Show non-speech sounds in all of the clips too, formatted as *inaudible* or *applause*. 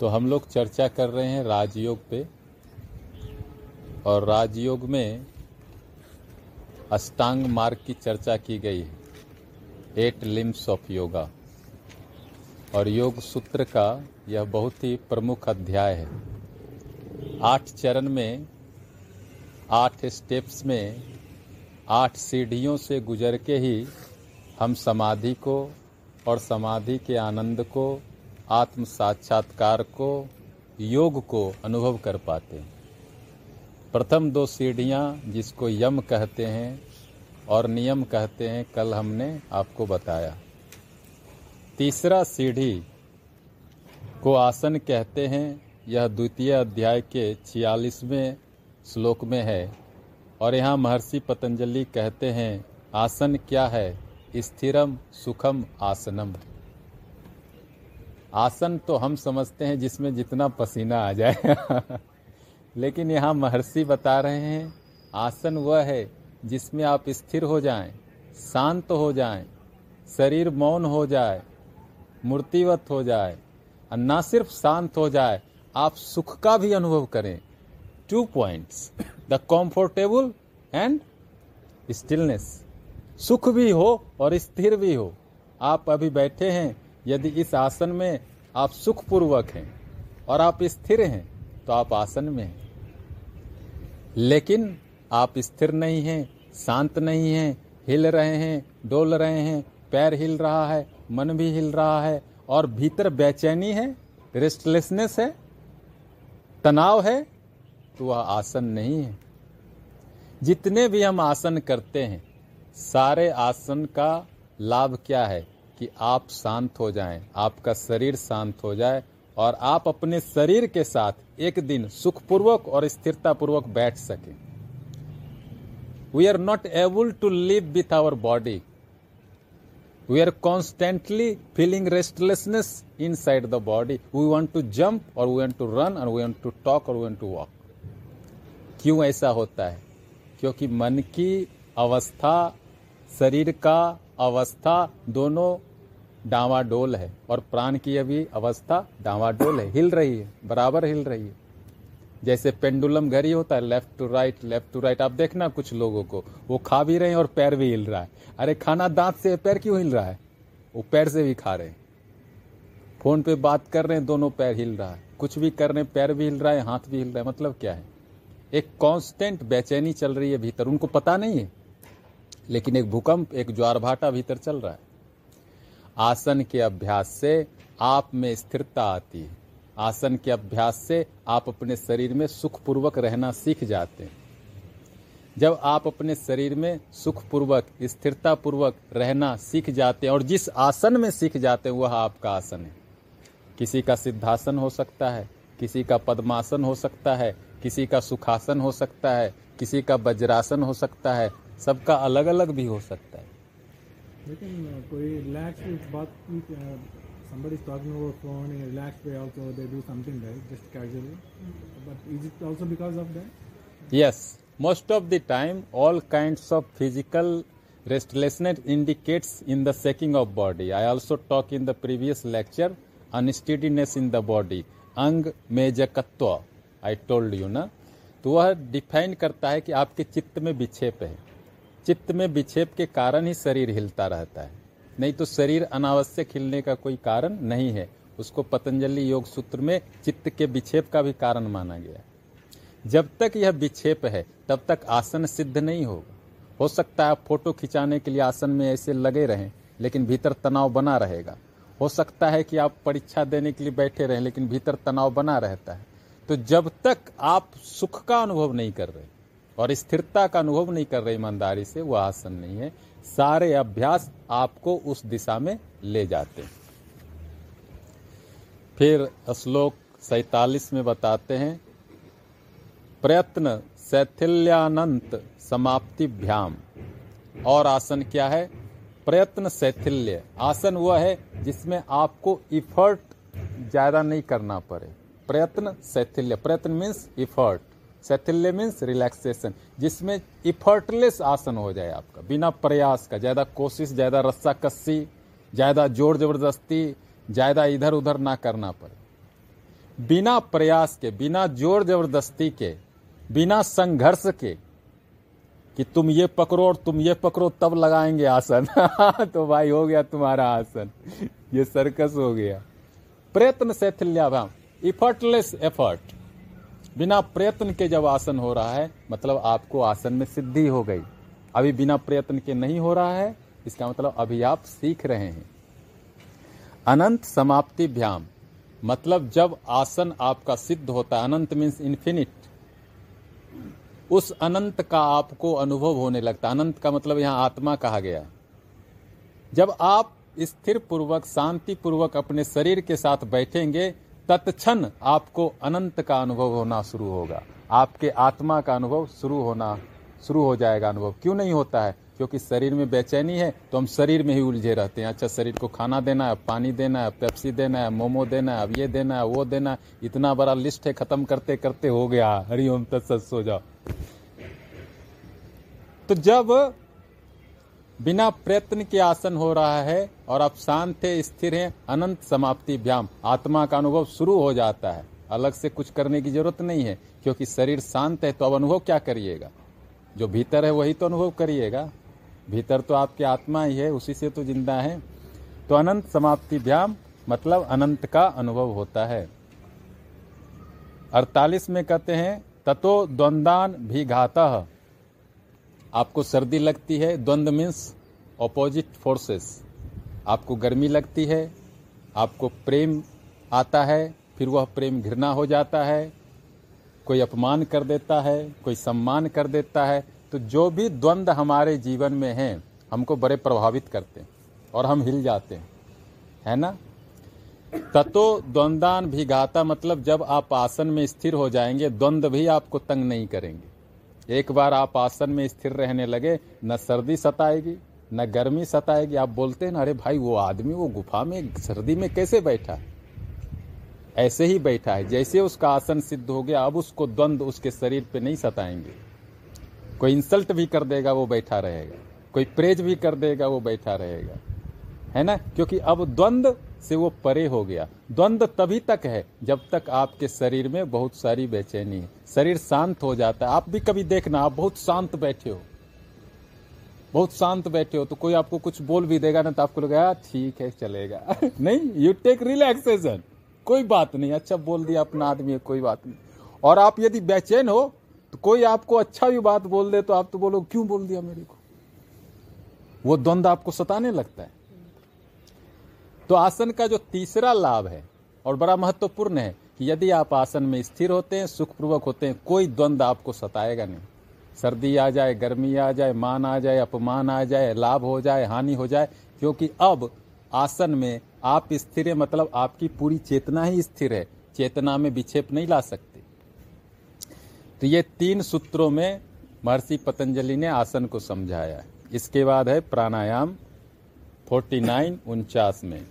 तो हम लोग चर्चा कर रहे हैं राजयोग पे। और राजयोग में अष्टांग मार्ग की चर्चा की गई है। एट लिम्स ऑफ़ योगा और योग सूत्र का यह बहुत ही प्रमुख अध्याय है। आठ चरण में, आठ स्टेप्स में, आठ सीढ़ियों से गुजर के ही हम समाधि को और समाधि के आनंद को आत्म साक्षात्कार को, योग को अनुभव कर पाते हैं। प्रथम दो सीढ़ियाँ जिसको यम कहते हैं और नियम कहते हैं, कल हमने आपको बताया। तीसरा सीढ़ी को आसन कहते हैं, यह द्वितीय अध्याय के छियालीसवें श्लोक में है। और यहाँ महर्षि पतंजलि कहते हैं, आसन क्या है? स्थिरम सुखम आसनम। आसन तो हम समझते हैं जिसमें जितना पसीना आ जाए। *laughs* लेकिन यहाँ महर्षि बता रहे हैं आसन वह है जिसमें आप स्थिर हो जाएँ, शांत हो जाएँ, शरीर मौन हो जाए मूर्तिवत हो जाए और ना सिर्फ़ शांत हो जाए आप सुख का भी अनुभव करें। Two points the comfortable and stillness सुख भी हो और स्थिर भी हो। आप अभी बैठे हैं यदि इस आसन में आप सुखपूर्वक हैं और आप स्थिर हैं तो आप आसन में हैं। लेकिन आप स्थिर नहीं हैं, शांत नहीं हैं, हिल रहे हैं, डोल रहे हैं, पैर हिल रहा है, मन भी हिल रहा है, और भीतर बेचैनी है रेस्टलेसनेस है, तनाव है तो वह आसन नहीं है। जितने भी हम आसन करते हैं, सारे आसन का लाभ क्या है? कि आप शांत हो जाएँ, आपका शरीर शांत हो जाए और आप अपने शरीर के साथ एक दिन सुखपूर्वक और स्थिरता पूर्वक बैठ सकें। We are not able to live with our body we are constantly feeling restlessness inside the body we want to jump और वी वॉन्ट टू रन और वी वॉन्ट टू टॉक और वी वॉन्ट टू वॉक क्यों ऐसा होता है? क्योंकि मन की अवस्था शरीर का अवस्था दोनों डावाडोल है और प्राण की अभी अवस्था डावाडोल है। हिल रही है, बराबर हिल रही है। जैसे पेंडुलम घड़ी होता है left to right left to right आप देखना कुछ लोगों को। वो खा भी रहे हैं और पैर भी हिल रहा है। अरे खाना दांत से, पैर क्यों हिल रहा है? वो पैर से भी खा रहे हैं। फ़ोन पे बात कर रहे हैं, दोनों पैर हिल रहा है। कुछ भी कर रहे हैं, पैर भी हिल रहा है, हाथ भी हिल रहा है। मतलब क्या है? एक कांस्टेंट बेचैनी चल रही है भीतर। उनको पता नहीं है। लेकिन एक भूकंप, एक ज्वार भाटा भीतर चल रहा है। आसन के अभ्यास से आप में स्थिरता आती है। आसन के अभ्यास से आप अपने शरीर में सुखपूर्वक रहना सीख जाते हैं। जब आप अपने शरीर में सुखपूर्वक स्थिरता पूर्वक रहना सीख जाते हैं और जिस आसन में सीख जाते हैं, वह आपका आसन है। किसी का सिद्धासन हो सकता है, किसी का पद्मासन हो सकता है, किसी का सुखासन हो सकता है, किसी का वज्रासन हो सकता है, सबका अलग अलग भी हो सकता है। लेकिन कोई रिलैक्स बात somebody is talking over phone in a relaxed way also they do something right just casually but is it also because of that yes most of the time all kinds of physical restlessness indicates in the shaking of body i also talk in the previous lecture unsteadiness in the body ang मेजकत्व I told you ना तो वह define करता है कि आपके चित्त में है चित्त में विक्षेप के कारण ही शरीर हिलता रहता है। नहीं तो शरीर अनावश्यक हिलने का कोई कारण नहीं है। उसको पतंजलि योग सूत्र में चित्त के विक्षेप का भी कारण माना गया। जब तक यह विक्षेप है, तब तक आसन सिद्ध नहीं होगा। हो सकता है आप फ़ोटो खिंचाने के लिए आसन में ऐसे लगे रहें, लेकिन भीतर तनाव बना रहेगा। हो सकता है कि आप परीक्षा देने के लिए बैठे रहें, लेकिन भीतर तनाव बना रहता है। तो जब तक आप सुख का अनुभव नहीं कर रहे और स्थिरता का अनुभव नहीं कर रहे ईमानदारी से वह आसन नहीं है। सारे अभ्यास आपको उस दिशा में ले जाते हैं। फिर श्लोक सैतालीस में बताते हैं, प्रयत्न शैथिल्यानंत समाप्तिभ्याम। और आसन क्या है? प्रयत्न शैथिल्य। आसन वह है जिसमें आपको इफर्ट ज़्यादा नहीं करना पड़े। प्रयत्न शैथिल्य। प्रयत्न मीन्स इफर्ट शैथिल्य मीन्स रिलैक्सेशन, जिसमें इफर्टलेस आसन हो जाए आपका, बिना प्रयास का, ज़्यादा कोशिश, ज़्यादा रस्सा कस्सी ज़्यादा ज़ोर ज़बरदस्ती, ज़्यादा इधर उधर ना करना पड़े। बिना प्रयास के, बिना ज़ोर ज़बरदस्ती के, बिना संघर्ष के, कि तुम ये पकड़ो और तुम ये पकड़ो, तब लगाएँगे आसन। *laughs* तो भाई, हो गया तुम्हारा आसन। ये सर्कस हो गया। प्रयत्न शैथिल्याभाम इफर्टलेस एफर्ट बिना प्रयत्न के जब आसन हो रहा है मतलब आपको आसन में सिद्धि हो गई। अभी बिना प्रयत्न के नहीं हो रहा है, इसका मतलब अभी आप सीख रहे हैं। अनंत समाप्ति भ्याम। मतलब जब आसन आपका सिद्ध होता है, अनंत मीन्स इन्फिनिट उस अनंत का आपको अनुभव होने लगता अनंत का मतलब यहाँ आत्मा कहा गया। जब आप स्थिर पूर्वक शांति पूर्वक अपने शरीर के साथ बैठेंगे तत्क्षण आपको अनंत का अनुभव होना शुरू होगा। आपके आत्मा का अनुभव शुरू होना, शुरू हो जाएगा अनुभव। क्यों नहीं होता है? क्योंकि शरीर में बेचैनी है तो हम शरीर में ही उलझे रहते हैं। अच्छा शरीर को खाना देना है पानी देना है पेप्सी देना है, मोमो देना है, अब ये देना है, वो देना है। इतना बड़ा लिस्ट है खत्म करते करते हो गया। हरिओम तत्सत, सो जाओ। तो जब बिना प्रयत्न के आसन हो रहा है और आप शांत है स्थिर है, अनंत समाप्ति व्यायाम आत्मा का अनुभव शुरू हो जाता है। अलग से कुछ करने की ज़रूरत नहीं है, क्योंकि शरीर शांत है तो अब अनुभव क्या करिएगा? जो भीतर है, वही तो अनुभव करिएगा। भीतर तो आपकी आत्मा ही है, उसी से तो ज़िंदा है। तो अनंत समाप्ति व्यायाम मतलब अनंत का अनुभव होता है। अड़तालीस में कहते हैं, ततो द्वंदान भी घाता। आपको सर्दी लगती है, द्वंद मीन्स ऑपोजिट फोर्सेस आपको गर्मी लगती है, आपको प्रेम आता है, फिर वह प्रेम घृणा हो जाता है, कोई अपमान कर देता है, कोई सम्मान कर देता है तो जो भी द्वंद हमारे जीवन में हैं, हमको बड़े प्रभावित करते हैं और हम हिल जाते हैं। है ना? ततो द्वंदान भी गाता मतलब जब आप आसन में स्थिर हो जाएँगे, द्वंद भी आपको तंग नहीं करेंगे। एक बार आप आसन में स्थिर रहने लगे, न सर्दी सताएगी न गर्मी सताएगी, आप बोलते हैं ना, अरे भाई, वो आदमी, वो गुफा में, सर्दी में कैसे बैठा? ऐसे ही बैठा है, जैसे उसका आसन सिद्ध हो गया, अब उसको द्वंद उसके शरीर पे नहीं सताएँगे। कोई इंसल्ट भी कर देगा, वो बैठा रहेगा। कोई प्रेज भी कर देगा, वो बैठा रहेगा। है ना? क्योंकि अब द्वंद से वो परे हो गया। द्वंद तभी तक है, जब तक आपके शरीर में बहुत सारी बेचैनी है। शरीर शांत हो जाता है। आप भी कभी देखना, आप बहुत शांत बैठे हो। बहुत शांत बैठे हो तो कोई आपको कुछ बोल भी देगा ना तो आपको लगेगा ठीक है, चलेगा। *laughs* नहीं यू टेक रिलैक्सेशन कोई बात नहीं अच्छा बोल दिया अपना आदमी है, कोई बात नहीं। और आप यदि बेचैन हो तो कोई आपको अच्छा भी बात बोल दे तो आप तो बोलो, क्यों बोल दिया मेरे को? वो द्वंद आपको सताने लगता है। तो आसन का जो तीसरा लाभ है, और बड़ा महत्वपूर्ण है, कि यदि आप आसन में स्थिर होते हैं, सुखपूर्वक होते हैं, कोई द्वंद आपको सताएगा नहीं। सर्दी आ जाए, गर्मी आ जाए, मान आ जाए, अपमान आ जाए, लाभ हो जाए, हानि हो जाए, क्योंकि अब आसन में आप स्थिर है मतलब आपकी पूरी चेतना ही स्थिर है, चेतना में विक्षेप नहीं ला सकते। तो ये तीन सूत्रों में महर्षि पतंजलि ने आसन को समझाया है। इसके बाद है प्राणायाम 49 उनचास में।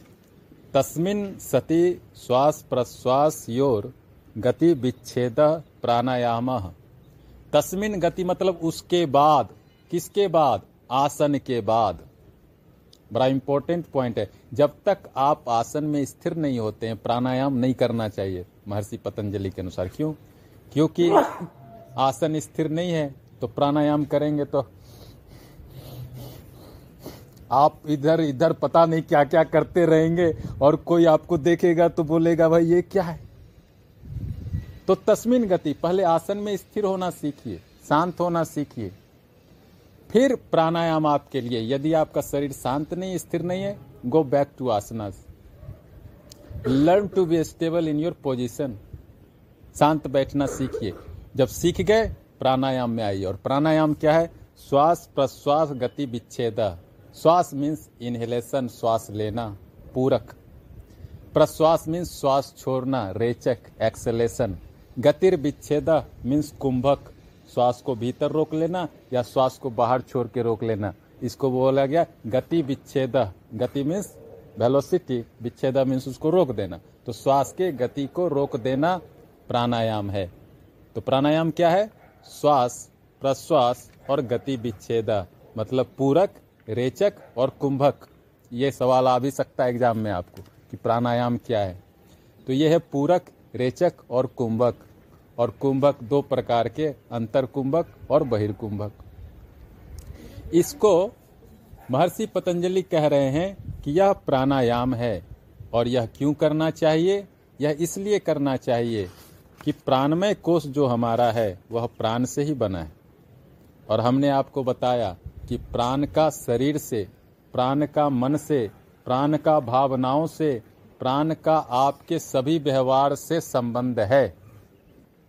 तस्मिन सति श्वास प्रश्वास योर गति विच्छेद प्राणायाम। तस्मिन गति मतलब उसके बाद, किसके बाद? आसन के बाद। बड़ा इंपॉर्टेंट पॉइंट है। जब तक आप आसन में स्थिर नहीं होते हैं, प्राणायाम नहीं करना चाहिए, महर्षि पतंजलि के अनुसार। क्यों? क्योंकि आसन स्थिर नहीं है तो प्राणायाम करेंगे तो आप इधर इधर पता नहीं क्या क्या करते रहेंगे, और कोई आपको देखेगा तो बोलेगा, भाई, ये क्या है? तो तस्मिन गति, पहले आसन में स्थिर होना सीखिए, शांत होना सीखिए। फिर प्राणायाम आपके लिए, यदि आपका शरीर शांत नहीं, स्थिर नहीं है go back to asanas learn to be stable in your position शांत बैठना सीखिए। जब सीख गए, प्राणायाम में आइए। और प्राणायाम क्या है? श्वास प्रश्वास गति विच्छेद। श्वास मीन्स इनहेलेशन श्वास लेना, पूरक। प्रश्वास मीन्स श्वास छोड़ना, रेचक एक्सेलेशन गतिर विच्छेद मीन्स कुंभक। श्वास को भीतर रोक लेना या श्वास को बाहर छोड़ के रोक लेना। इसको बोला गया गति विच्छेद गति मीन्स वेलोसिटी विच्छेद मीन्स उसको रोक देना। तो श्वास के गति को रोक देना प्राणायाम है। तो प्राणायाम क्या है? श्वास, प्रश्वास और गति विच्छेद मतलब पूरक, रेचक और कुंभक। ये सवाल आ भी सकता है एग्ज़ाम में आपको कि प्राणायाम क्या है? तो ये है पूरक रेचक और कुंभक और कुंभक दो प्रकार के अंतर कुंभक और बहिर्कुंभक। इसको महर्षि पतंजलि कह रहे हैं कि यह प्राणायाम है, और यह क्यों करना चाहिए? यह इसलिए करना चाहिए कि प्राणमय कोष जो हमारा है, वह प्राण से ही बना है। और हमने आपको बताया कि प्राण का शरीर से, प्राण का मन से, प्राण का भावनाओं से प्राण का आपके सभी व्यवहार से संबंध है।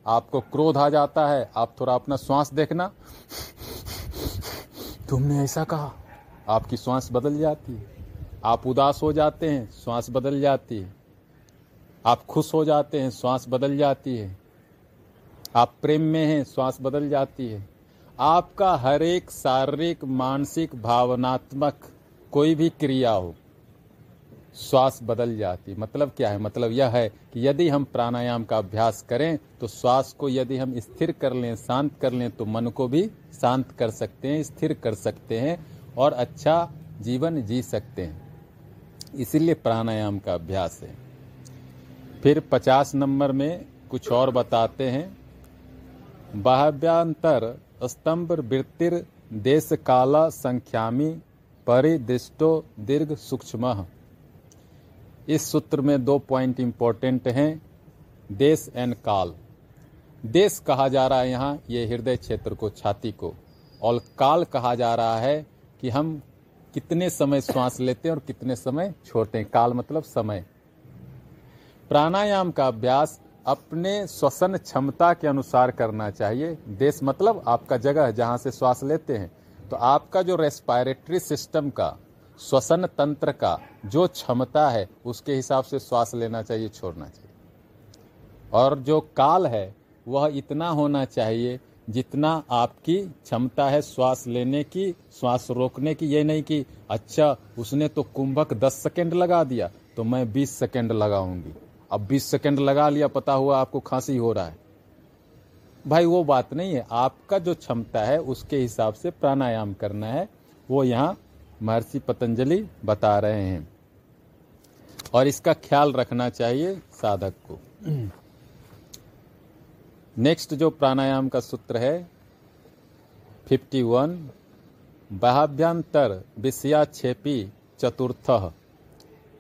आपको क्रोध आ जाता है, आप थोड़ा अपना श्वास देखना। तुमने ऐसा कहा, आपकी श्वास बदल जाती है। आप उदास हो जाते हैं, श्वास बदल जाती है। आप खुश हो जाते हैं, श्वास बदल जाती है। आप प्रेम में हैं, श्वास बदल जाती है। आपका हर एक शारीरिक, मानसिक, भावनात्मक कोई भी क्रिया हो श्वास बदल जाती। मतलब क्या है? मतलब यह है कि यदि हम प्राणायाम का अभ्यास करें तो श्वास को यदि हम स्थिर कर लें, शांत कर लें तो मन को भी शांत कर सकते हैं, स्थिर कर सकते हैं और अच्छा जीवन जी सकते हैं। इसीलिए प्राणायाम का अभ्यास है। फिर पचास नंबर में कुछ और बताते हैं। बाह्यांतर स्तंभ वृत्तिर देश काला संख्यामी परिदृष्टो दीर्घ सूक्ष्म। इस सूत्र में दो पॉइंट इंपॉर्टेंट हैं, देश एंड काल। देश कहा जा रहा है यहाँ, ये हृदय क्षेत्र को, छाती को। और काल कहा जा रहा है कि हम कितने समय श्वास लेते हैं और कितने समय छोड़ते हैं। काल मतलब समय। प्राणायाम का अभ्यास अपने श्वसन क्षमता के अनुसार करना चाहिए। देश मतलब आपका जगह जहाँ से श्वास लेते हैं। तो आपका जो रेस्पायरेटरी सिस्टम का श्वसन तंत्र का जो क्षमता है, उसके हिसाब से श्वास लेना चाहिए, छोड़ना चाहिए। और जो काल है, वह इतना होना चाहिए जितना आपकी क्षमता है श्वास लेने की, श्वास रोकने की। ये नहीं कि अच्छा उसने तो कुंभक 10 सेकंड लगा दिया तो मैं 20 सेकंड लगाऊँगी। अब 20 सेकंड लगा लिया, पता हुआ आपको खांसी हो रहा है। भाई, वो बात नहीं है। आपका जो क्षमता है, उसके हिसाब से प्राणायाम करना है। वो यहाँ महर्षि पतंजलि बता रहे हैं। और इसका ख्याल रखना चाहिए साधक को। नेक्स्ट जो प्राणायाम का सूत्र है 51 वन बाहाभ्यंतर विषया छेपी चतुर्थ।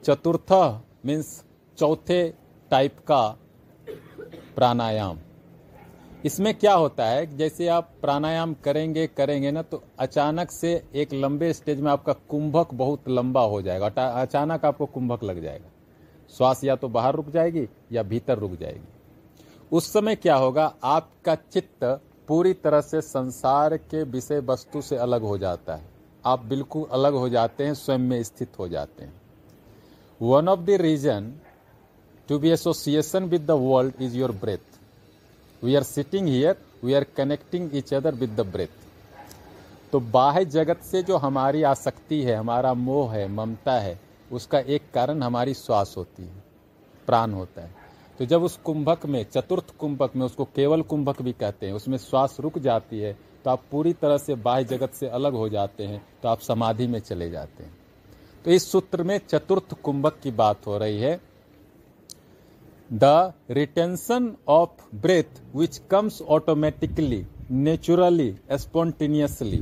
चतुर्थ मीन्स चौथे टाइप का प्राणायाम। इसमें क्या होता है, जैसे आप प्राणायाम करेंगे करेंगे ना तो अचानक से एक लंबे स्टेज में आपका कुंभक बहुत लंबा हो जाएगा अचानक आपको कुंभक लग जाएगा। श्वास या तो बाहर रुक जाएगी या भीतर रुक जाएगी। उस समय क्या होगा, आपका चित्त पूरी तरह से संसार के विषय वस्तु से अलग हो जाता है। आप बिल्कुल अलग हो जाते हैं, स्वयं में स्थित हो जाते हैं। One of the reason to be association with the world is your breath we are sitting here we are connecting each other with the breath तो बाह्य जगत से जो हमारी आसक्ति है, हमारा मोह है, ममता है, उसका एक कारण हमारी श्वास होती है, प्राण होता है। तो जब उस कुंभक में, चतुर्थ कुंभक में, उसको केवल कुंभक भी कहते हैं, उसमें श्वास रुक जाती है तो आप पूरी तरह से बाह्य जगत से अलग हो जाते हैं तो आप समाधि में चले जाते हैं। तो इस सूत्र में चतुर्थ कुंभक की बात हो रही है the retention of breath which comes automatically naturally spontaneously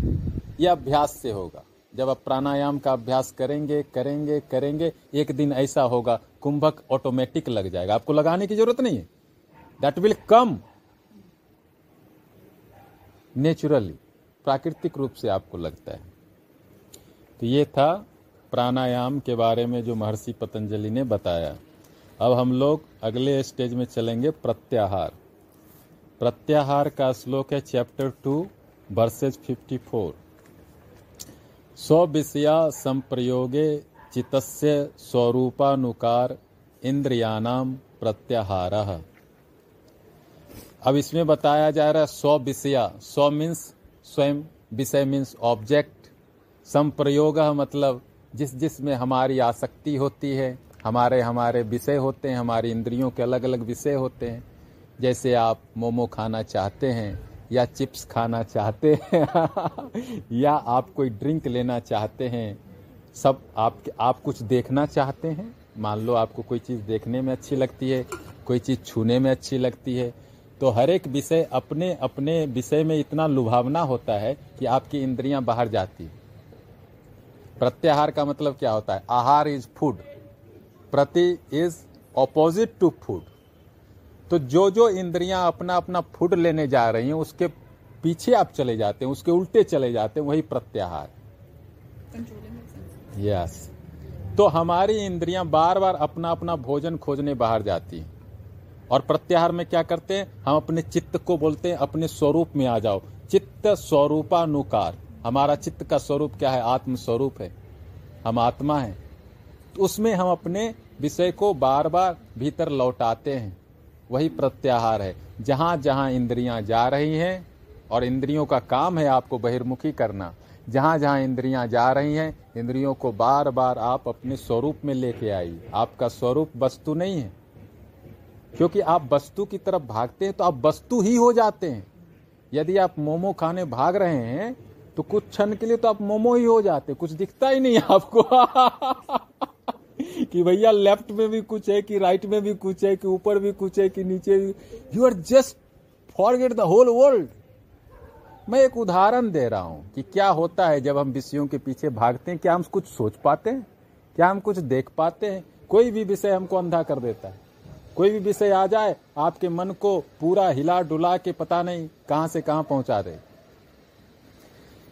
यह अभ्यास से होगा। जब आप प्राणायाम का अभ्यास करेंगे करेंगे करेंगे, एक दिन ऐसा होगा, कुंभक ऑटोमेटिक लग जाएगा। आपको लगाने की ज़रूरत नहीं है। दैट विल कम नेचुरली प्राकृतिक रूप से आपको लगता है। तो ये था प्राणायाम के बारे में जो महर्षि पतंजलि ने बताया। अब हम लोग अगले स्टेज में चलेंगे प्रत्याहार। प्रत्याहार का श्लोक है chapter two verses fifty four. स्व विषया संप्रयोगे चित्तस्य स्वरूपानुकार इंद्रियानाम प्रत्याहार। अब इसमें बताया जा रहा है स्व विषया। स्व मीन्स स्वयं, विषय मीन्स ऑब्जेक्ट संप्रयोग मतलब जिस जिस में हमारी आसक्ति होती है हमारे हमारे विषय होते हैं, हमारी इंद्रियों के अलग अलग विषय होते हैं। जैसे आप मोमो खाना चाहते हैं, या चिप्स खाना चाहते हैं, *laughs* या आप कोई ड्रिंक लेना चाहते हैं, सब आप आप कुछ देखना चाहते हैं? मान लो आपको कोई चीज़ देखने में अच्छी लगती है, कोई चीज़ छूने में अच्छी लगती है तो हर एक विषय अपने अपने विषय में इतना लुभावना होता है कि आपकी इंद्रियाँ बाहर जाती प्रत्याहार का मतलब क्या होता है? आहार इज़ फ़ूड प्रति इज़ ऑपोजिट टू फ़ूड तो जो जो इंद्रियाँ अपना अपना फ़ूड लेने जा रही हैं उसके पीछे आप चले जाते हैं उसके उल्टे चले जाते हैं वही प्रत्याहार। Yes yes. तो हमारी इंद्रियाँ बार बार अपना अपना भोजन खोजने बाहर जाती हैं। और प्रत्याहार में क्या करते हैं? हम अपने चित्त को बोलते हैं अपने स्वरूप में आ जाओ। चित्त स्वरूपानुकार। हमारा चित्त का स्वरूप क्या है? आत्म स्वरूप है। हम आत्मा है। तो उसमें हम अपने विषय को बार बार भीतर लौटाते हैं। वही प्रत्याहार है। जहाँ जहाँ इंद्रियाँ जा रही हैं, और इंद्रियों का काम है आपको बहिर्मुखी करना। जहाँ जहाँ इंद्रियाँ जा रही हैं, इंद्रियों को बार बार आप अपने स्वरूप में लेके आइए। आपका स्वरूप वस्तु नहीं है। क्योंकि आप वस्तु की तरफ़ भागते हैं तो आप वस्तु ही हो जाते हैं। यदि आप मोमो खाने भाग रहे हैं तो कुछ क्षण के लिए तो आप मोमो ही हो जाते कुछ दिखता ही नहीं आपको। *laughs* *laughs* कि भैया लेफ़्ट में भी कुछ है, कि राइट में भी कुछ है, कि ऊपर भी कुछ है, कि नीचे you are just forget the whole world मैं एक उदाहरण दे रहा हूँ कि क्या होता है जब हम विषयों के पीछे भागते हैं। क्या हम कुछ सोच पाते हैं? क्या हम कुछ देख पाते हैं? कोई भी विषय हमको अंधा कर देता है। कोई भी विषय आ जाए, आपके मन को पूरा हिला डुला के पता नहीं कहाँ से कहाँ पहुँचा दे।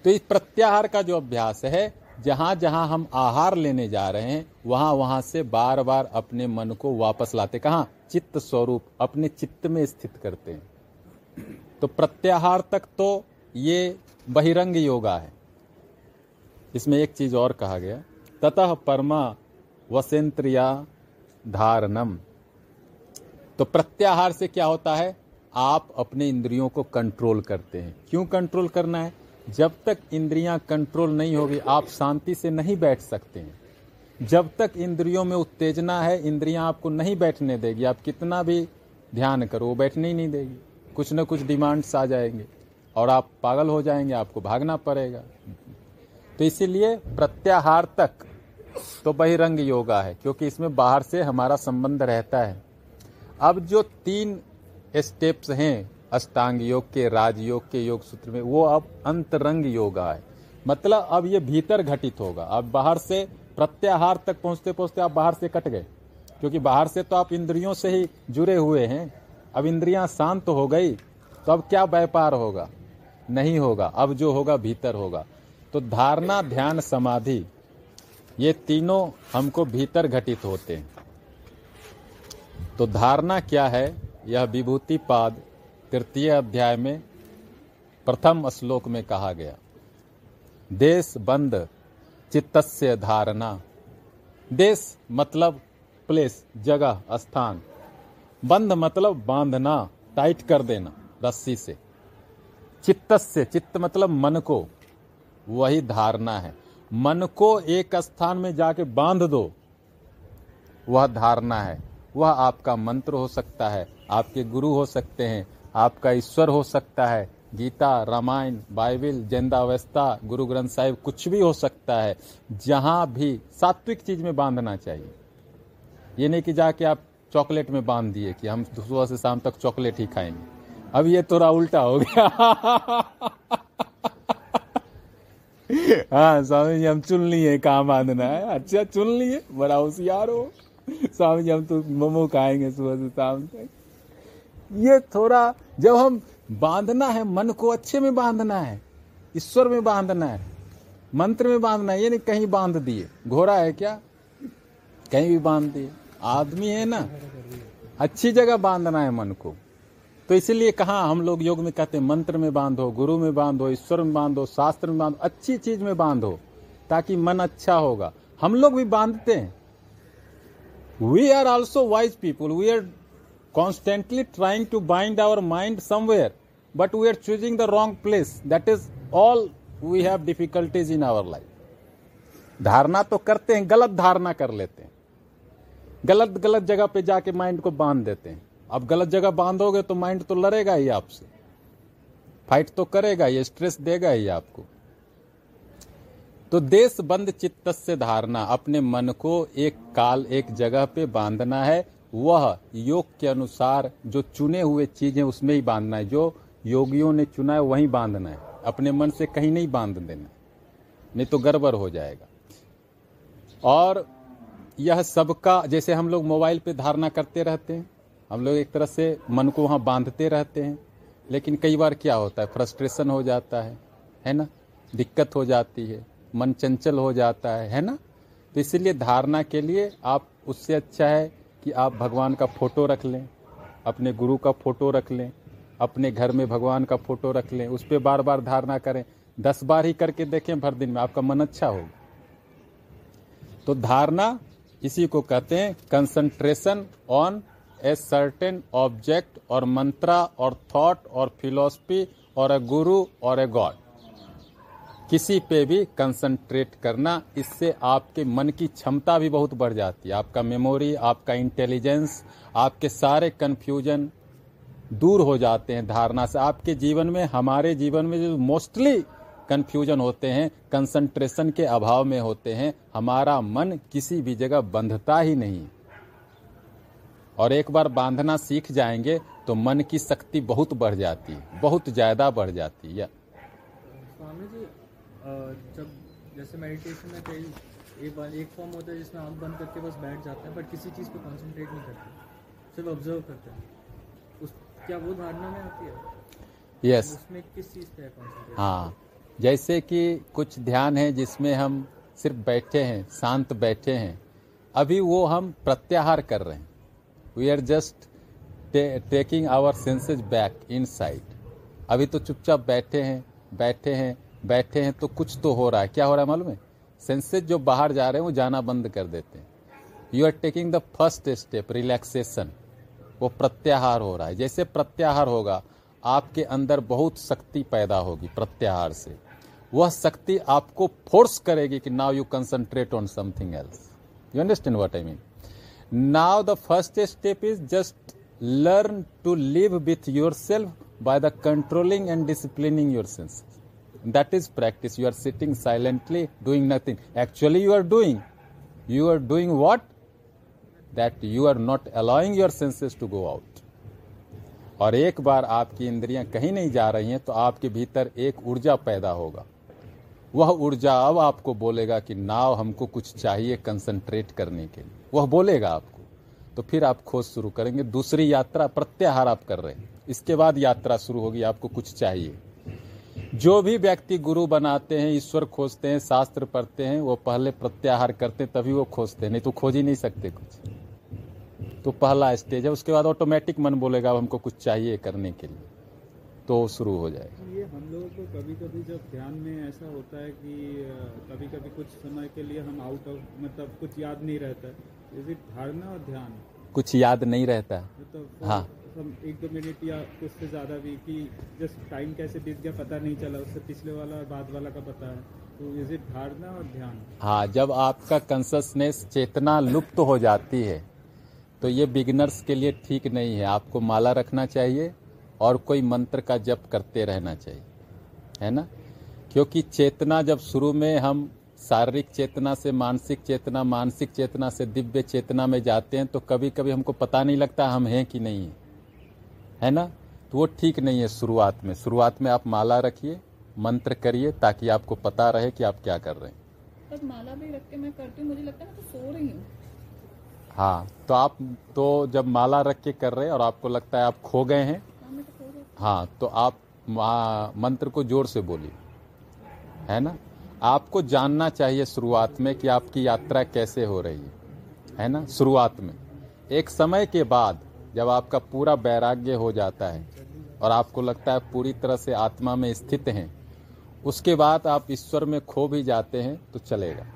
तो इस प्रत्याहार का जो अभ्यास है जहाँ जहाँ हम आहार लेने जा रहे हैं, वहाँ वहाँ से बार बार अपने मन को वापस लाते। कहा? चित्त स्वरूप, अपने चित्त में स्थित करते हैं। तो प्रत्याहार तक तो ये बहिरंग योगा है। इसमें एक चीज़ और कहा गया, ततः परमा वसेंत्रिया धारणम। तो प्रत्याहार से क्या होता है? आप अपने इंद्रियों को कंट्रोल करते हैं। क्यों कंट्रोल करना है? जब तक इंद्रियाँ कंट्रोल नहीं होगी, आप शांति से नहीं बैठ सकते हैं। जब तक इंद्रियों में उत्तेजना है, इंद्रियाँ आपको नहीं बैठने देगी। आप कितना भी ध्यान करो, वो बैठने ही नहीं देगी। कुछ ना कुछ डिमांड्स आ जाएँगे और आप पागल हो जाएँगे, आपको भागना पड़ेगा। तो इसीलिए प्रत्याहार तक तो बहिरंग योगा है, क्योंकि इसमें बाहर से हमारा संबंध रहता है। अब जो तीन स्टेप्स हैं अष्टांग योग के, राजयोग के योग सूत्र में, वो अब अंतरंग योगा है मतलब अब ये भीतर घटित होगा। अब बाहर से प्रत्याहार तक पहुँचते पहुँचते आप बाहर से कट गए। क्योंकि बाहर से तो आप इंद्रियों से ही जुड़े हुए हैं। अब इंद्रियाँ शांत हो गई तो अब क्या व्यापार होगा? नहीं होगा। अब जो होगा, भीतर होगा। तो धारणा, ध्यान, समाधि, ये तीनों हमको भीतर घटित होते हैं। तो धारणा क्या है? यह विभूति पाद तृतीय अध्याय में प्रथम श्लोक में कहा गया, देश बंद, चित्तस्य धारणा। देश मतलब प्लेस जगह, स्थान। बंद मतलब बांधना टाइट कर देना, रस्सी से। चित्त से चित्त मतलब मन को। वही धारणा है। मन को एक स्थान में जाके बाँध दो। वह धारणा है। वह आपका मंत्र हो सकता है, आपके गुरु हो सकते हैं आपका ईश्वर हो सकता है। गीता, रामायण, बाइबल जंदावस्था गुरु ग्रंथ साहिब, कुछ भी हो सकता है। जहाँ भी सात्विक चीज़ में बांधना चाहिए। ये नहीं कि जाके आप चॉकलेट में बाँध दिए कि हम सुबह से शाम तक चॉकलेट ही खाएँगे। अब ये थोड़ा उल्टा हो गया। हाँ स्वामी जी, हम चुन लिए कहाँ बांधना है। अच्छा चुन लिए, बड़ा होशियार हो। स्वामी जी, हम तो मोमो खाएँगे सुबह से शाम तक। ये थोड़ा जब हम बांधना है, मन को अच्छे में बांधना है, ईश्वर में बांधना है, मंत्र में बांधना है, ये नहीं कहीं बाँध दिए। घोड़ा है क्या? कहीं भी बाँध दिए। आदमी है ना, अच्छी जगह बांधना है मन को। तो इसीलिए कहा हम लोग योग में कहते हैं, मंत्र में बांधो, गुरु में बांधो, ईश्वर में बांधो, शास्त्र में बांधो, अच्छी चीज़ में बांधो, ताकि मन अच्छा होगा। हम लोग भी बांधते हैं। We are also wise people we are constantly trying to bind our mind somewhere, but we are choosing the wrong place. That is all we have difficulties in our life. धारणा तो करते हैं, गलत धारणा कर लेते हैं। गलत गलत जगह पे जाके माइंड को बाँध देते हैं। अब गलत जगह बांधोगे तो माइंड तो लड़ेगा ही आपसे। फाइट तो करेगा ये स्ट्रेस देगा ही आपको। तो देश बंद चित्त से धारणा, अपने मन को एक काल, एक जगह पे बांधना है। वह योग के अनुसार जो चुने हुए चीज़ उसमें ही बांधना है, जो योगियों ने चुना है, वहीं बांधना है। अपने मन से कहीं नहीं बाँध देना। नहीं तो गड़बड़ हो जाएगा। और यह सबका, जैसे हम लोग मोबाइल पे धारणा करते रहते हैं, हम लोग एक तरह से मन को वहाँ बांधते रहते हैं, लेकिन कई बार क्या होता है? फ्रस्ट्रेशन हो जाता है है ना? दिक्कत हो जाती है, मन चंचल हो जाता है है ना? तो इसलिए धारणा के लिए आप, उससे अच्छा है कि आप भगवान का फ़ोटो रख लें, अपने गुरु का फ़ोटो रख लें, अपने घर में भगवान का फ़ोटो रख लें, उस पर बार बार धारणा करें। दस बार ही करके देखें भर दिन में, आपका मन अच्छा होगा। तो धारणा इसी को कहते हैं concentration on a certain object और मंत्रा और थॉट और फिलोसफी और ए गुरु और ए गॉड किसी पे भी कंसंट्रेट करना, इससे आपके मन की क्षमता भी बहुत बढ़ जाती है। आपका मेमोरी आपका इंटेलिजेंस आपके सारे कंफ्यूजन दूर हो जाते हैं धारणा से। आपके जीवन में, हमारे जीवन में जो मोस्टली कंफ्यूजन होते हैं कंसंट्रेशन के अभाव में होते हैं, हमारा मन किसी भी जगह बंधता ही नहीं। और एक बार बांधना सीख जाएँगे तो मन की शक्ति बहुत बढ़ जाती है, बहुत ज़्यादा बढ़ जाती है। स्वामी जी जब जैसे मेडिटेशन में कई एक बार एक फॉर्म होता है जिसमें आँख बंद करके बस बैठ जाते हैं बट किसी चीज़ पे कंसंट्रेट नहीं करते सिर्फ़ ऑब्ज़र्व करते हैं। उस क्या वो धारणा में आती है? यस उसमें किस चीज़ पे है हाँ जैसे कि कुछ ध्यान है जिसमें हम सिर्फ़ बैठे हैं शांत बैठे हैं अभी वो हम प्रत्याहार कर रहे हैं। We are just taking our senses back inside अभी तो चुपचाप बैठे हैं बैठे हैं बैठे हैं तो कुछ तो हो रहा है। क्या हो रहा है मालूम है? सेंसेस जो बाहर जा रहे हैं, वो जाना बंद कर देते हैं। You are taking the first step relaxation वो प्रत्याहार हो रहा है। जैसे प्रत्याहार होगा, आपके अंदर बहुत शक्ति पैदा होगी प्रत्याहार से। वह शक्ति आपको फोर्स करेगी कि now you concentrate on something else you understand what I mean now the first step is just learn to live with your self by the controlling and disciplining your senses. That is practice. You are sitting silently, doing nothing. Actually, you are doing. You are doing what? That you are not allowing your senses to go out. और एक बार आपकी इंद्रियाँ कहीं नहीं जा रही हैं तो आपके भीतर एक ऊर्जा पैदा होगा वह ऊर्जा अब आपको बोलेगा कि नाव हमको कुछ चाहिए कंसंट्रेट करने के लिए वह बोलेगा आपको तो फिर आप खोज शुरू करेंगे दूसरी यात्रा प्रत्याहार आप कर रहे हैं इसके बाद यात्रा शुरू होगी आपको कुछ चाहिए जो भी व्यक्ति गुरु बनाते हैं ईश्वर खोजते हैं शास्त्र पढ़ते हैं वो पहले प्रत्याहार करते हैं तभी वो खोजते हैं। नहीं तो खोज ही नहीं सकते कुछ। तो पहला स्टेज है उसके बाद ऑटोमेटिक मन बोलेगा अब हमको कुछ चाहिए करने के लिए। तो शुरू हो जाएगा। ये हम लोगों को कभी कभी जब ध्यान में ऐसा होता है कि कभी कभी कुछ समय के लिए हम आउट ऑफ़ मतलब कुछ याद नहीं रहता। इज़ इट धारणा और ध्यान कुछ याद नहीं रहता। मतलब हाँ। हम एक दो मिनट या कुछ से ज़्यादा भी कि जस्ट टाइम कैसे बीत गया पता नहीं चला, उससे पिछले वाला और बाद वाला का पता है। तो इज़ इट धारणा और ध्यान? हाँ जब आपका कंससनेस चेतना लुप्त हो जाती है तो ये बिगिनर्स के लिए ठीक नहीं है। आपको माला रखना चाहिए और कोई मंत्र का जप करते रहना चाहिए, है ना? क्योंकि चेतना जब शुरू में हम शारीरिक चेतना से, मानसिक चेतना मानसिक चेतना से, दिव्य चेतना में जाते हैं तो कभी कभी हमको पता नहीं लगता हम हैं कि नहीं है। है ना? तो वो ठीक नहीं है शुरुआत में। शुरुआत में आप माला रखिए मंत्र करिए ताकि आपको पता रहे कि आप क्या कर रहे हैं। माला भी रख के मैं करती हूँ मुझे लगता है मैं तो सो रही हूँ। हाँ तो आप तो जब माला रख के कर रहे हैं और आपको लगता है आप खो गए हैं हाँ तो हाँ तो आप मंत्र को ज़ोर से बोलिए। है ना? आपको जानना चाहिए शुरुआत में कि आपकी यात्रा कैसे हो रही है। है ना? शुरुआत में। एक समय के बाद जब आपका पूरा वैराग्य हो जाता है और आपको लगता है पूरी तरह से आत्मा में स्थित हैं, उसके बाद आप ईश्वर में खो भी जाते हैं तो चलेगा।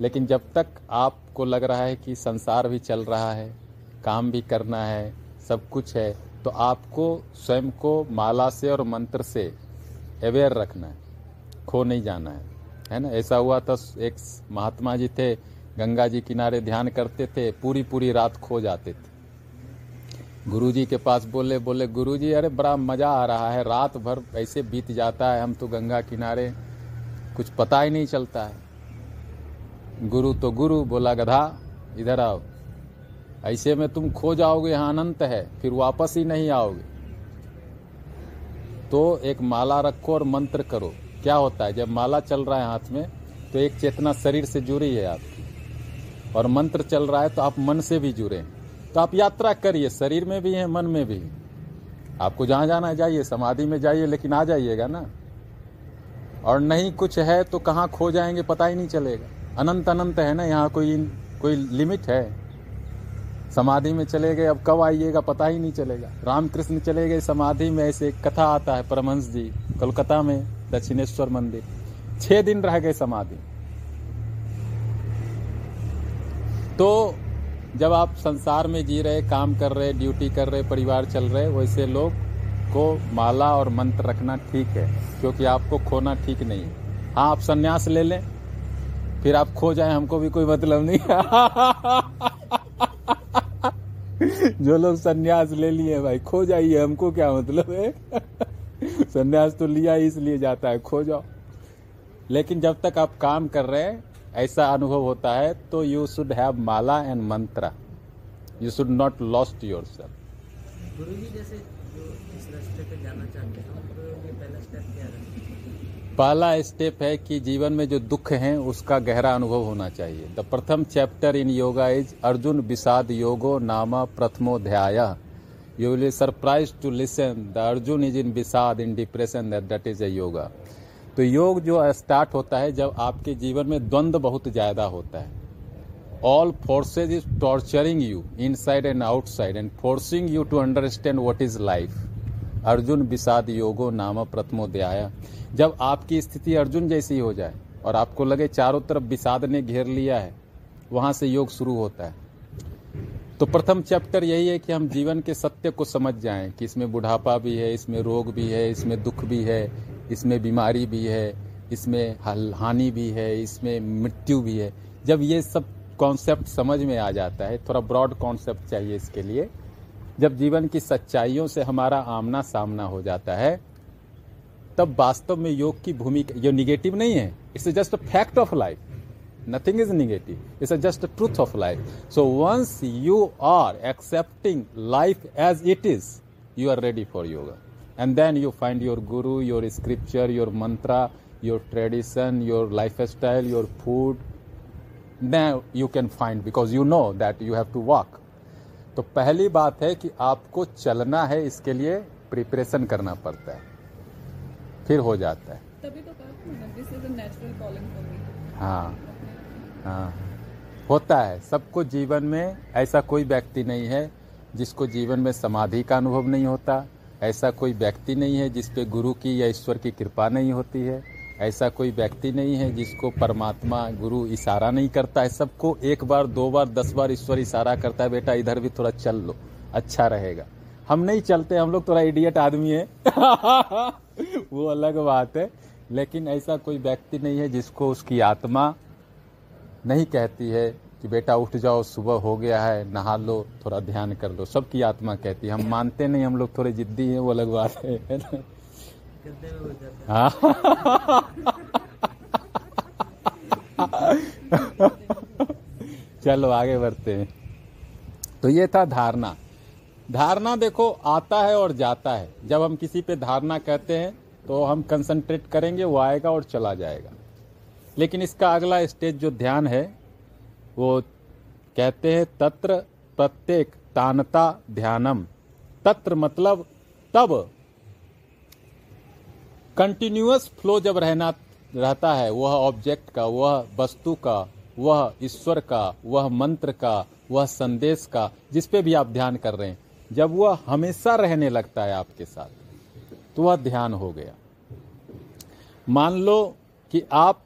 लेकिन जब तक आपको लग रहा है कि संसार भी चल रहा है, काम भी करना है, सब कुछ है तो आपको स्वयं को माला से और मंत्र से अवेयर रखना है, खो नहीं जाना है। है ना? ऐसा हुआ था, एक महात्मा जी थे, गंगा जी किनारे ध्यान करते थे पूरी पूरी रात खो जाते थे। गुरुजी के पास बोले बोले, गुरुजी, अरे बड़ा मज़ा आ रहा है। रात भर ऐसे बीत जाता है, हम तो गंगा किनारे कुछ पता ही नहीं चलता है। गुरु तो गुरु, बोला, गधा, इधर आओ। ऐसे में तुम खो जाओगे, यहाँ अनंत है, फिर वापस ही नहीं आओगे। तो एक माला रखो और मंत्र करो। क्या होता है, जब माला चल रहा है हाथ में तो एक चेतना शरीर से जुड़ी है आपकी। और मंत्र चल रहा है तो आप मन से भी जुड़े हैं। तो आप यात्रा करिए, शरीर में भी है, मन में भी आपको जहाँ जाना जाइए, समाधि में जाइए, लेकिन आ जाइएगा ना। और नहीं कुछ है तो कहाँ खो जाएँगे पता ही नहीं चलेगा। अनंत अनंत है ना, यहाँ कोई कोई लिमिट है। समाधि में चले गए, अब कब आइएगा पता ही नहीं चलेगा। रामकृष्ण चले गए, समाधि में ऐसे कथा आता है परमहंस जी कोलकाता में, दक्षिणेश्वर मंदिर। छह दिन रह गए समाधि। तो जब आप संसार में जी रहे, काम कर रहे, ड्यूटी कर रहे, परिवार चल रहे, वैसे लोग को माला और मंत्र रखना ठीक है, क्योंकि आपको खोना ठीक नहीं है। हाँ आप संन्यास ले लें, फिर आप खो जाए, हमको भी कोई मतलब नहीं। *laughs* जो लोग संन्यास ले लिए भाई, खो जाइए, हमको क्या मतलब है? *laughs* संन्यास तो लिया, इसलिए जाता है, खो जाओ। लेकिन जब तक आप काम कर रहे हैं ऐसा अनुभव होता है तो you should have mala and mantra you should not lost your self हैं पहला स्टेप है? कि जीवन में जो दुख है उसका गहरा अनुभव होना चाहिए। द प्रथम chapter in yoga is Arjun विषाद योगो नामा प्रथमोध्याय you will surprise to listen the Arjun is in विषाद in depression that that is a yoga तो योग जो स्टार्ट होता है जब आपके जीवन में द्वंद्व बहुत ज़्यादा होता है। All forces is torturing you inside and outside and forcing you to understand what is life Arjun विषाद योगो नाम प्रथमोध्याय। जब आपकी स्थिति अर्जुन जैसी हो जाए और आपको लगे चारों तरफ़ विषाद ने घेर लिया है, वहाँ से योग शुरू होता है। तो प्रथम चैप्टर यही है कि हम जीवन के सत्य को समझ जाएँ कि इसमें बुढ़ापा भी है, इसमें रोग भी है, इसमें दुख भी है इसमें बीमारी भी है, इसमें हानि भी है, इसमें मृत्यु भी है। जब ये सब कॉन्सेप्ट समझ में आ जाता है, थोड़ा ब्रॉड कॉन्सेप्ट चाहिए इसके लिए, जब जीवन की सच्चाइयों से हमारा आमना सामना हो जाता है, तब वास्तव में योग की भूमिका, ये निगेटिव नहीं है it's just a fact of life nothing is negative it's just a truth of life. So once you are accepting life as it is, you are ready for yoga. And then you find your guru your scripture your mantra your tradition your lifestyle your food now you can find because you know that you have to walk तो पहली बात है कि आपको चलना है इसके लिए प्रिपरेशन करना पड़ता है फिर हो जाता है तभी तो अ हाँ हाँ होता है सबको जीवन में ऐसा कोई व्यक्ति नहीं है जिसको जीवन में समाधि का अनुभव नहीं होता ऐसा कोई व्यक्ति नहीं है जिस पे गुरु की या ईश्वर की कृपा नहीं होती है। ऐसा कोई व्यक्ति नहीं है जिसको परमात्मा, गुरु इशारा नहीं करता है। सबको एक बार, दो बार, दस बार ईश्वर इशारा करता है, बेटा, इधर भी थोड़ा चल लो अच्छा रहेगा। हम नहीं चलते, हम लोग थोड़ा इडियट आदमी है। *laughs* वो अलग बात है। लेकिन ऐसा कोई व्यक्ति नहीं है जिसको उसकी आत्मा नहीं कहती है। कि बेटा, उठ जाओ, सुबह हो गया है, नहा लो, थोड़ा ध्यान कर लो। सबकी आत्मा कहती है, हम मानते नहीं, हम लोग थोड़े जिद्दी हैं, वो अलग बात है है चलो, आगे बढ़ते हैं। तो ये था धारणा। धारणा देखो, आता है और जाता है। जब हम किसी पे धारणा कहते हैं तो हम कंसंट्रेट करेंगे, वो आएगा और चला जाएगा। लेकिन इसका अगला स्टेज जो ध्यान है वो कहते हैं तत्र प्रत्येक तानता ध्यानम। तत्र मतलब तब। कंटिन्यूअस फ्लो जब रहना, रहता है, वह ऑब्जेक्ट का, वह वस्तु का, वह ईश्वर का, वह मंत्र का, वह संदेश का, जिस पे भी आप ध्यान कर रहे हैं, जब वह हमेशा रहने लगता है आपके साथ तो वह ध्यान हो गया। मान लो कि आप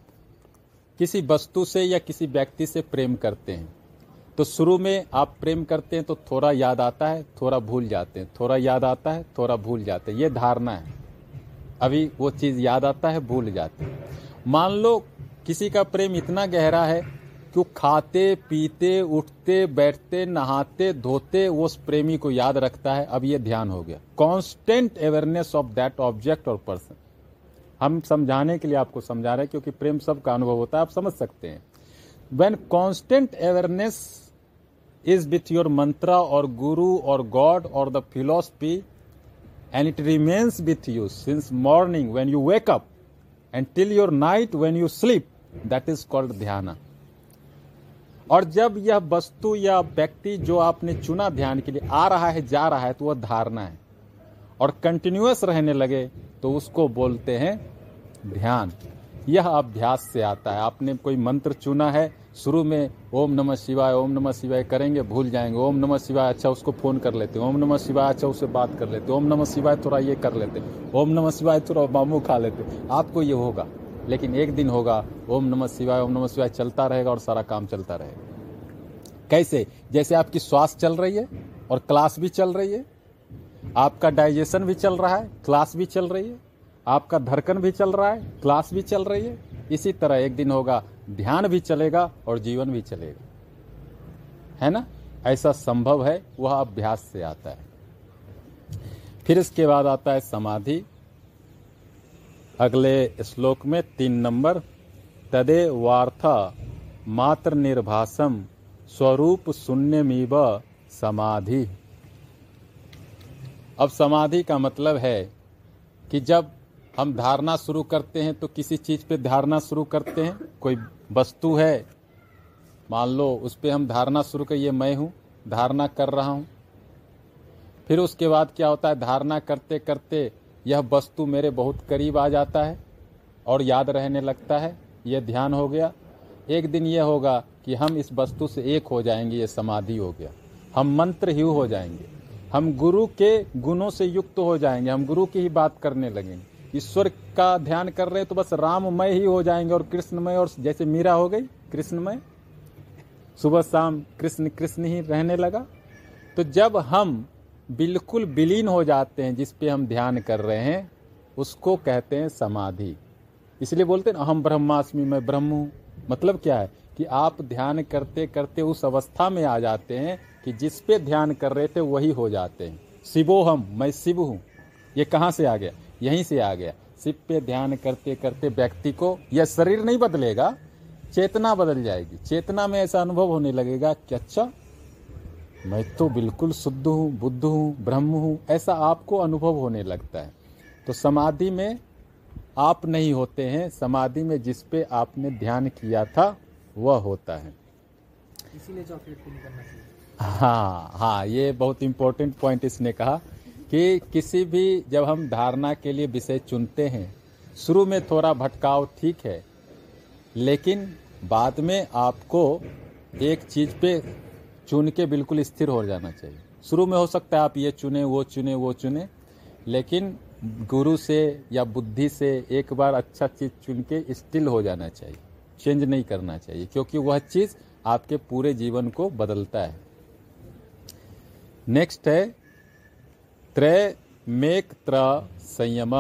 किसी वस्तु से या किसी व्यक्ति से प्रेम करते हैं। तो शुरू में आप प्रेम करते हैं तो थोड़ा याद आता है, थोड़ा भूल जाते हैं। थोड़ा याद आता है, थोड़ा भूल जाते हैं। ये धारणा है। अभी वो चीज़ याद आता है, भूल जाते हैं। मान लो किसी का प्रेम इतना गहरा है कि खाते, पीते, उठते, बैठते, नहाते, धोते, वो उस प्रेमी को याद रखता है। अब ये ध्यान हो गया। Constant awareness of that object और पर्सन हम समझाने के लिए आपको समझा रहे हैं, क्योंकि प्रेम सब का अनुभव होता है, आप समझ सकते हैं। When constant awareness is with your mantra और गुरु और गॉड और the philosophy and it remains with you since morning when you wake up and till your night when you sleep that is called dhyan और जब यह वस्तु या व्यक्ति जो आपने चुना ध्यान के लिए आ रहा है, जा रहा है तो वह धारणा है। और कंटिन्यूस रहने लगे तो उसको बोलते हैं ध्यान। यह अभ्यास से आता है। आपने कोई मंत्र चुना है, शुरू में ओम नमः शिवाय, ओम नमः शिवाय करेंगे, भूल जाएँगे। ओम नमः शिवाय अच्छा उसको फ़ोन कर लेते ओम नमः शिवाय अच्छा उससे बात कर लेते ओम नमः शिवाय, थोड़ा ये कर लेते ओम नमः शिवाय, थोड़ा मामू खा लेते आपको ये होगा, लेकिन एक दिन होगा, ओम नमः शिवाय, ओम नमः शिवाय चलता रहेगा और सारा काम चलता रहेगा। कैसे? जैसे आपकी श्वास चल रही है और क्लास भी चल रही है, आपका डाइजेशन भी चल रहा है, क्लास भी चल रही है आपका धड़कन भी चल रहा है, क्लास भी चल रही है। इसी तरह एक दिन होगा, ध्यान भी चलेगा और जीवन भी चलेगा। है ना? ऐसा संभव है, वह अभ्यास से आता है। फिर इसके बाद आता है समाधि। अगले श्लोक में तीन नंबर तदे वार्थ मात्र निर्भासम स्वरूप शून्यमीव समाधि। अब समाधि का मतलब है कि जब हम धारणा शुरू करते हैं तो किसी चीज़ पे धारणा शुरू करते हैं। कोई वस्तु है, मान लो उस पर हम धारणा शुरू कर, ये मैं हूँ, धारणा कर रहा हूँ। फिर उसके बाद क्या होता है? धारणा करते करते यह वस्तु मेरे बहुत करीब आ जाता है और याद रहने लगता है। यह ध्यान हो गया। एक दिन यह होगा कि हम इस वस्तु से एक हो जाएँगे, ये समाधि हो गया। हम मंत्र ही हो जाएँगे। हम गुरु के गुणों से युक्त हो जाएँगे। हम गुरु की ही बात करने लगेंगे। ईश्वर का ध्यान कर रहे हैं तो बस राममय ही हो जाएँगे और कृष्णमय और जैसे मीरा हो गई, कृष्णमय। सुबह शाम कृष्ण कृष्ण ही रहने लगा। तो जब हम बिल्कुल विलीन हो जाते हैं, जिस पे हम ध्यान कर रहे हैं, उसको कहते हैं समाधि। इसलिए बोलते हैं हम ब्रह्मास्मि मैं ब्रह्म। हूँ मतलब क्या है? कि आप ध्यान करते करते उस अवस्था में आ जाते हैं कि जिस पे ध्यान कर रहे थे वही हो जाते हैं। शिवो हम, मैं शिव हूँ। ये कहाँ से आ गया? यहीं से आ गया। शिव पे ध्यान करते करते व्यक्ति को यह शरीर नहीं बदलेगा चेतना बदल जाएगी। चेतना में ऐसा अनुभव होने लगेगा कि अच्छा मैं तो बिल्कुल शुद्ध हूँ बुद्ध हूँ ब्रह्म हूँ ऐसा आपको अनुभव होने लगता है। तो समाधि में आप नहीं होते हैं समाधि में जिस पे आपने ध्यान किया था वह होता है। इसीलिए चॉकलेट को नहीं करना चाहिए। हाँ हाँ ये बहुत इंपॉर्टेंट पॉइंट इसने कहा। कि किसी भी जब हम धारणा के लिए विषय चुनते हैं, शुरू में थोड़ा भटकाव ठीक है, लेकिन बाद में आपको एक चीज़ पे चुन के बिल्कुल स्थिर हो जाना चाहिए। शुरू में हो सकता है आप ये चुने, वो चुने वो चुने, लेकिन गुरु से या बुद्धि से एक बार अच्छा चीज़ चुन के स्टिल हो जाना चाहिए, चेंज नहीं करना चाहिए, क्योंकि वह चीज़ आपके पूरे जीवन को बदलता है। नेक्स्ट है त्रय मेक त्र संयम।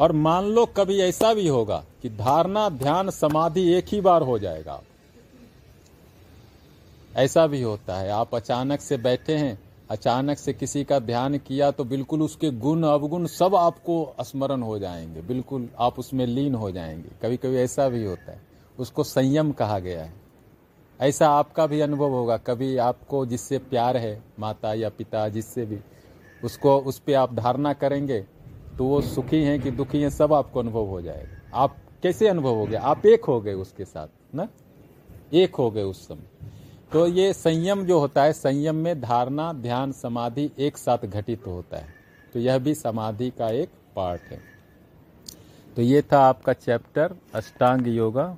और मान लो कभी ऐसा भी होगा कि धारणा, ध्यान, समाधि एक ही बार हो जाएगा। ऐसा भी होता है। आप अचानक से बैठे हैं, अचानक से किसी का ध्यान किया तो बिल्कुल उसके गुण, अवगुण सब आपको स्मरण हो जाएँगे। बिल्कुल आप उसमें लीन हो जाएँगे। कभी कभी ऐसा भी होता है। उसको संयम कहा गया है। ऐसा आपका भी अनुभव होगा, कभी आपको जिससे प्यार है, माता या पिता, जिससे भी, उसको, उस पर आप धारणा करेंगे तो वो सुखी हैं कि दुखी हैं, सब आपको अनुभव हो जाएगा। आप कैसे अनुभव हो गए? आप एक हो गए उसके साथ, ना? एक हो गए उस समय। तो ये संयम जो होता है, संयम में धारणा, ध्यान, समाधि एक साथ घटित होता है। तो यह भी समाधि का एक पार्ट है। तो ये था आपका चैप्टर, अष्टांग योगा।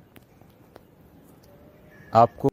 आपको